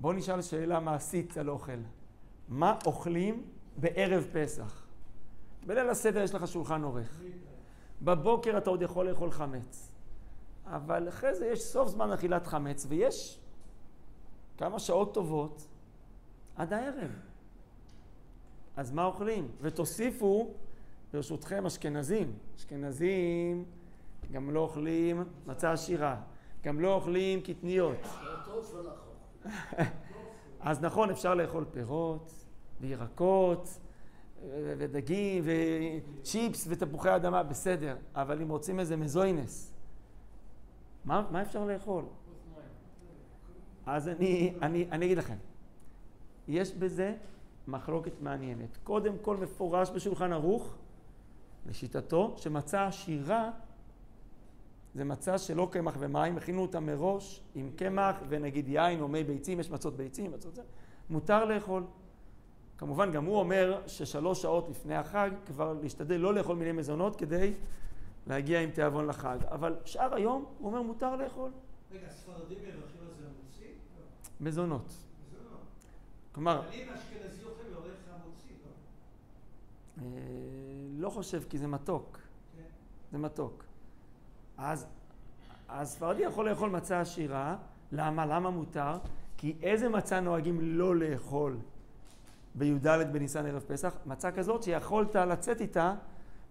בואו נשאל שאלה מעשית על אוכל. מה אוכלים בערב פסח? בליל הסדר יש לך שולחן עורך. בבוקר אתה עוד יכול לאכול חמץ. אבל אחרי זה יש סוף זמן אכילת חמץ, ויש כמה שעות טובות עד הערב. אז מה אוכלים? ותוסיפו, ברשותכם, אשכנזים. אשכנזים גם לא אוכלים מצה עשירה, גם לא אוכלים קטניות. אז נכון, אפשר לאכול פירות וירקות ודגים וצ'יפס ותפוחי אדמה, בסדר, אבל אם רוצים איזה מזוינס, מה, מה אפשר לאכול? אז אני, אני, אני אגיד לכם, יש בזה מחלוקת מעניינת. קודם כל מפורש בשולחן ערוך, לשיטתו, שמצה עשירה זה מצה שלא קמח ומים, הכינו אותה מראש עם קמח ונגיד יין או מי ביצים, יש מצות ביצים, מצות זה, מותר לאכול. כמובן, גם הוא אומר ששלוש שעות לפני החג כבר להשתדל לא לאכול מיני מזונות כדי להגיע עם תיאבון לחג. אבל שאר היום, הוא אומר, מותר לאכול. רגע, ספרדים מברכים על זה המוציא? מזונות. מזונות. כלומר, אבל אם אשכנזי אוכל יורד לך המוציא, לא? אה, לא חושב כי זה מתוק. כן. זה מתוק. אז הספרדי יכול לאכול מצה עשירה, למה? למה מותר? כי איזה מצה נוהגים לא לאכול בי"ד בניסן ערב פסח? מצה כזאת שיכולת לצאת איתה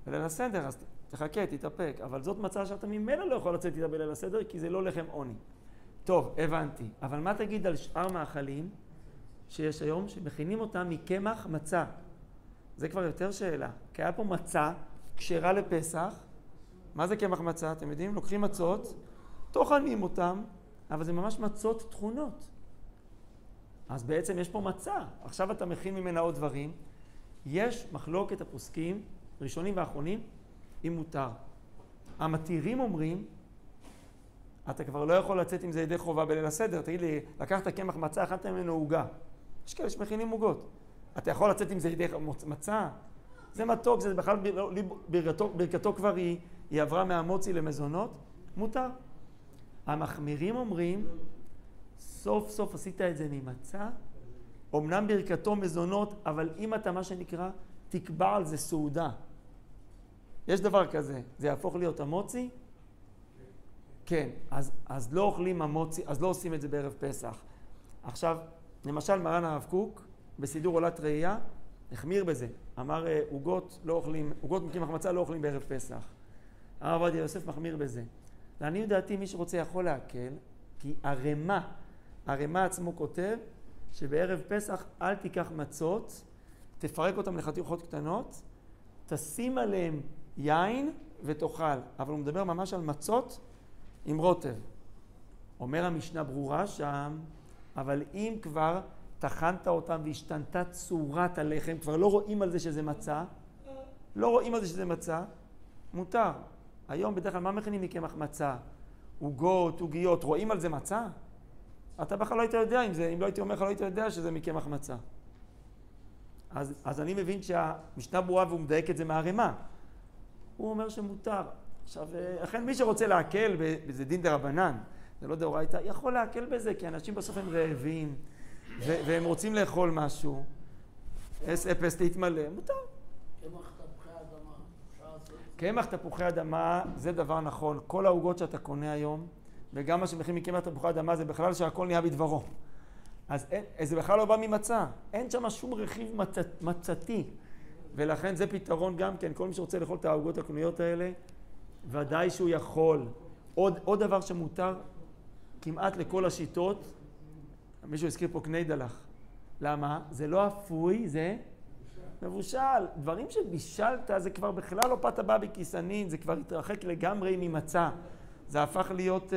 בליל הסדר, אז תחכה, תתאפק. אבל זאת מצה שאתה ממילא לא יכול לצאת איתה בליל הסדר, כי זה לא לחם עוני. טוב, הבנתי. אבל מה תגיד על שאר מאכלים שיש היום, שמכינים אותם מקמח מצה? זה כבר יותר שאלה. כי היה פה מצה כשרה לפסח, מה זה קמח מצה? אתם יודעים? לוקחים מצות, טוחנים אותם, אבל זה ממש מצות טחונות. אז בעצם יש פה מצה. עכשיו אתה מכין ממנה עוד דברים. יש מחלוקת הפוסקים, ראשונים ואחרונים, אם מותר. המתירים אומרים, אתה כבר לא יכול לצאת עם זה ידי חובה בליל הסדר. תגיד לי, לקחת קמח מצה, אכלת ממנו עוגה. יש כאלה שמכינים עוגות. אתה יכול לצאת עם זה ידי מצה? זה מתוק, זה בכלל ברכתו, ברכתו כבר היא, היא עברה מהמוצי למזונות, מותר. המחמירים אומרים, סוף סוף עשית את זה ממצה, אמנם ברכתו מזונות, אבל אם אתה מה שנקרא, תקבע על זה סעודה. יש דבר כזה, זה יהפוך להיות המוצי? כן, אז, אז לא אוכלים המוצי, אז לא עושים את זה בערב פסח. עכשיו, למשל מרן הרב קוק, בסידור עולת ראייה, החמיר בזה. אמר אה, עוגות לא אוכלים, עוגות מקמח מצה לא אוכלים בערב פסח. הרב עובדיה יוסף מחמיר בזה. לעניות דעתי מי שרוצה יכול להקל, כי ערימה, ערימה עצמו כותב שבערב פסח אל תיקח מצות, תפרק אותם לחתיכות קטנות, תשים עליהם יין ותאכל. אבל הוא מדבר ממש על מצות עם רוטב. אומר המשנה ברורה שם, אבל אם כבר טחנת אותם והשתנתה צורת הלחם, כבר לא רואים על זה שזה מצה, לא רואים על זה שזה מצה, מותר. היום בדרך כלל מה מכינים מקמח מצה? עוגות, עוגיות, רואים על זה מצה? אתה בכלל לא היית יודע אם זה, אם לא הייתי אומר לך לא היית יודע שזה מקמח מצה. אז, אז אני מבין שהמשנה ברורה והוא מדייק את זה מהערימה. הוא אומר שמותר. עכשיו, לכן מי שרוצה להקל באיזה דין דה רבנן, זה לא דאורייתא, יכול להקל בזה, כי אנשים בסוף הם רעבים. והם רוצים לאכול משהו, אס אפס להתמלא, מותר. קמח תפוחי אדמה, אפשר לעשות קמח תפוחי אדמה זה דבר נכון. כל העוגות שאתה קונה היום, וגם מה שמכין מקמח תפוחי אדמה זה בכלל שהכל נהיה בדברו. אז אין, זה בכלל לא בא ממצה. אין שם שום רכיב מצ, מצתי. ולכן זה פתרון גם כן, כל מי שרוצה לאכול את העוגות הקנויות האלה, ודאי שהוא יכול. עוד, עוד דבר שמותר כמעט לכל השיטות, מישהו הזכיר פה קניידלח. למה? זה לא אפוי, זה מבושל. דברים שבישלת זה כבר בכלל לא פת הבא בכיסנין, זה כבר התרחק לגמרי ממצה. זה הפך להיות uh,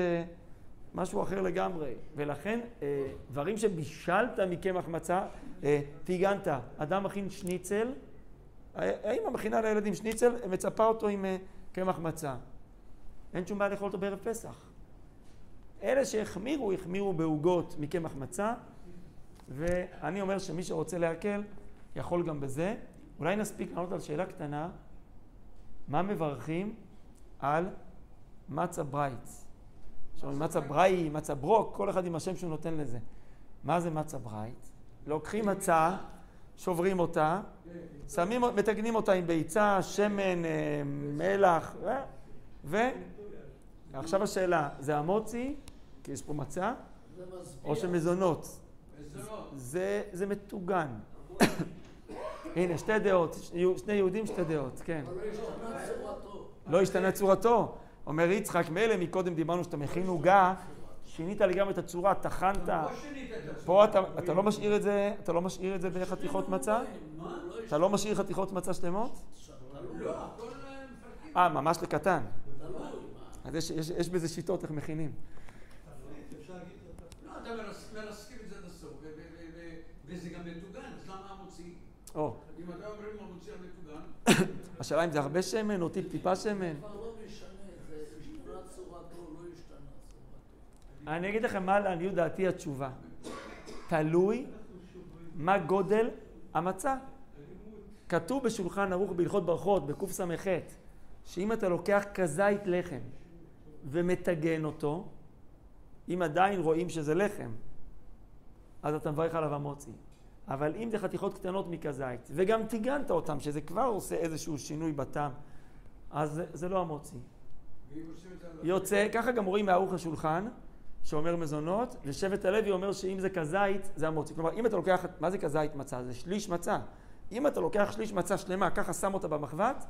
משהו אחר לגמרי. ולכן uh, דברים שבישלת מקמח מצה, uh, טיגנת, אדם מכין שניצל, האמא מכינה לילדים שניצל, מצפה אותו עם קמח uh, מצה. אין שום בעיה לאכול אותו בערב פסח. אלה שהחמירו, החמירו בעוגות מקמח מצה, ואני אומר שמי שרוצה להקל, יכול גם בזה. אולי נספיק לענות על שאלה קטנה, מה מברכים על מצה ברייץ? עכשיו, מצה בראי, מצה ברוק, כל אחד עם השם שהוא נותן לזה. מה זה מצה ברייט? לוקחים מצה, שוברים אותה, שמים, מטגנים אותה עם ביצה, שמן, אה, מלח, ו... ו... עכשיו השאלה, זה המוצי, כי יש פה מצה. או שמזונות? לא. זה, זה מטוגן. הנה, שתי דעות, שני- יהודים, שתי דעות, כן. לא השתנה צורתו. אומר יצחק, מילא מקודם דיברנו שאתה מכין עוגה, שינית לגמרי את הצורה, טחנת. לא. פה אתה, לא משאיר את זה, אתה לא משאיר את זה בחתיכות מצה? אתה לא משאיר חתיכות מצה שלמות? לא, אה. אה, ממש לקטן. אז יש בזה שיטות איך מכינים. תפריט, אפשר להגיד את התפריט. לא, אתה מרס- מרסקים את זה עד הסוף, ו- ו- ו- ו- וזה גם מטוגן, אז למה המוציא? או, אם אתה אומרים המוציא המטוגן, השאלה אם זה הרבה שמן או טיפ-טיפה שמן. לא לא. אני אגיד לכם מה לעניות דעתי התשובה. תלוי מה גודל המצה. כתוב בשולחן ערוך בהלכות ברכות, בקס"ח, שאם אתה לוקח כזית לחם ומטגן אותו, אם עדיין רואים שזה לחם, אז אתה מברך עליו המוצי. אבל אם זה חתיכות קטנות מכזית, וגם טיגנת אותם, שזה כבר עושה איזשהו שינוי בטעם, אז זה, לא המוצי. ואם עושים את ה... יוצא, ככה גם רואים מערוך השולחן, שאומר מזונות, ושבט הלוי אומר שאם זה כזית, זה המוציא. כלומר, אם אתה לוקח, מה זה כזית מצה? זה שליש מצה. אם אתה לוקח שליש מצה שלמה, ככה שם אותה במחבת,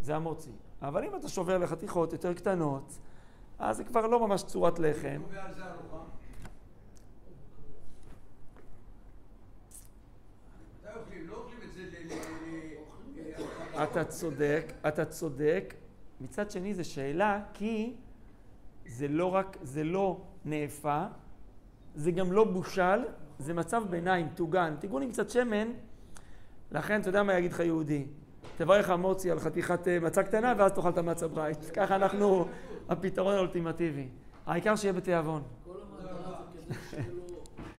זה המוציא. אבל אם אתה שובר לחתיכות יותר קטנות, אז זה כבר לא ממש צורת לחם. קובע על זה ארוחה. מתי אוכלים? לא אוכלים את זה אתה צודק, אתה צודק. מצד שני, זו שאלה, כי זה לא רק, זה לא נאפה, זה גם לא בושל, זה מצב ביניים, טוגן. טיגון עם קצת שמן, לכן, אתה יודע מה יגיד לך יהודי? תברך המוצי על חתיכת אה, מצה קטנה, ואז תאכל את המצה ברייט. ככה אנחנו, הפתרון האולטימטיבי. העיקר שיהיה בתיאבון. כל המטרה זה כדי שיהיה לו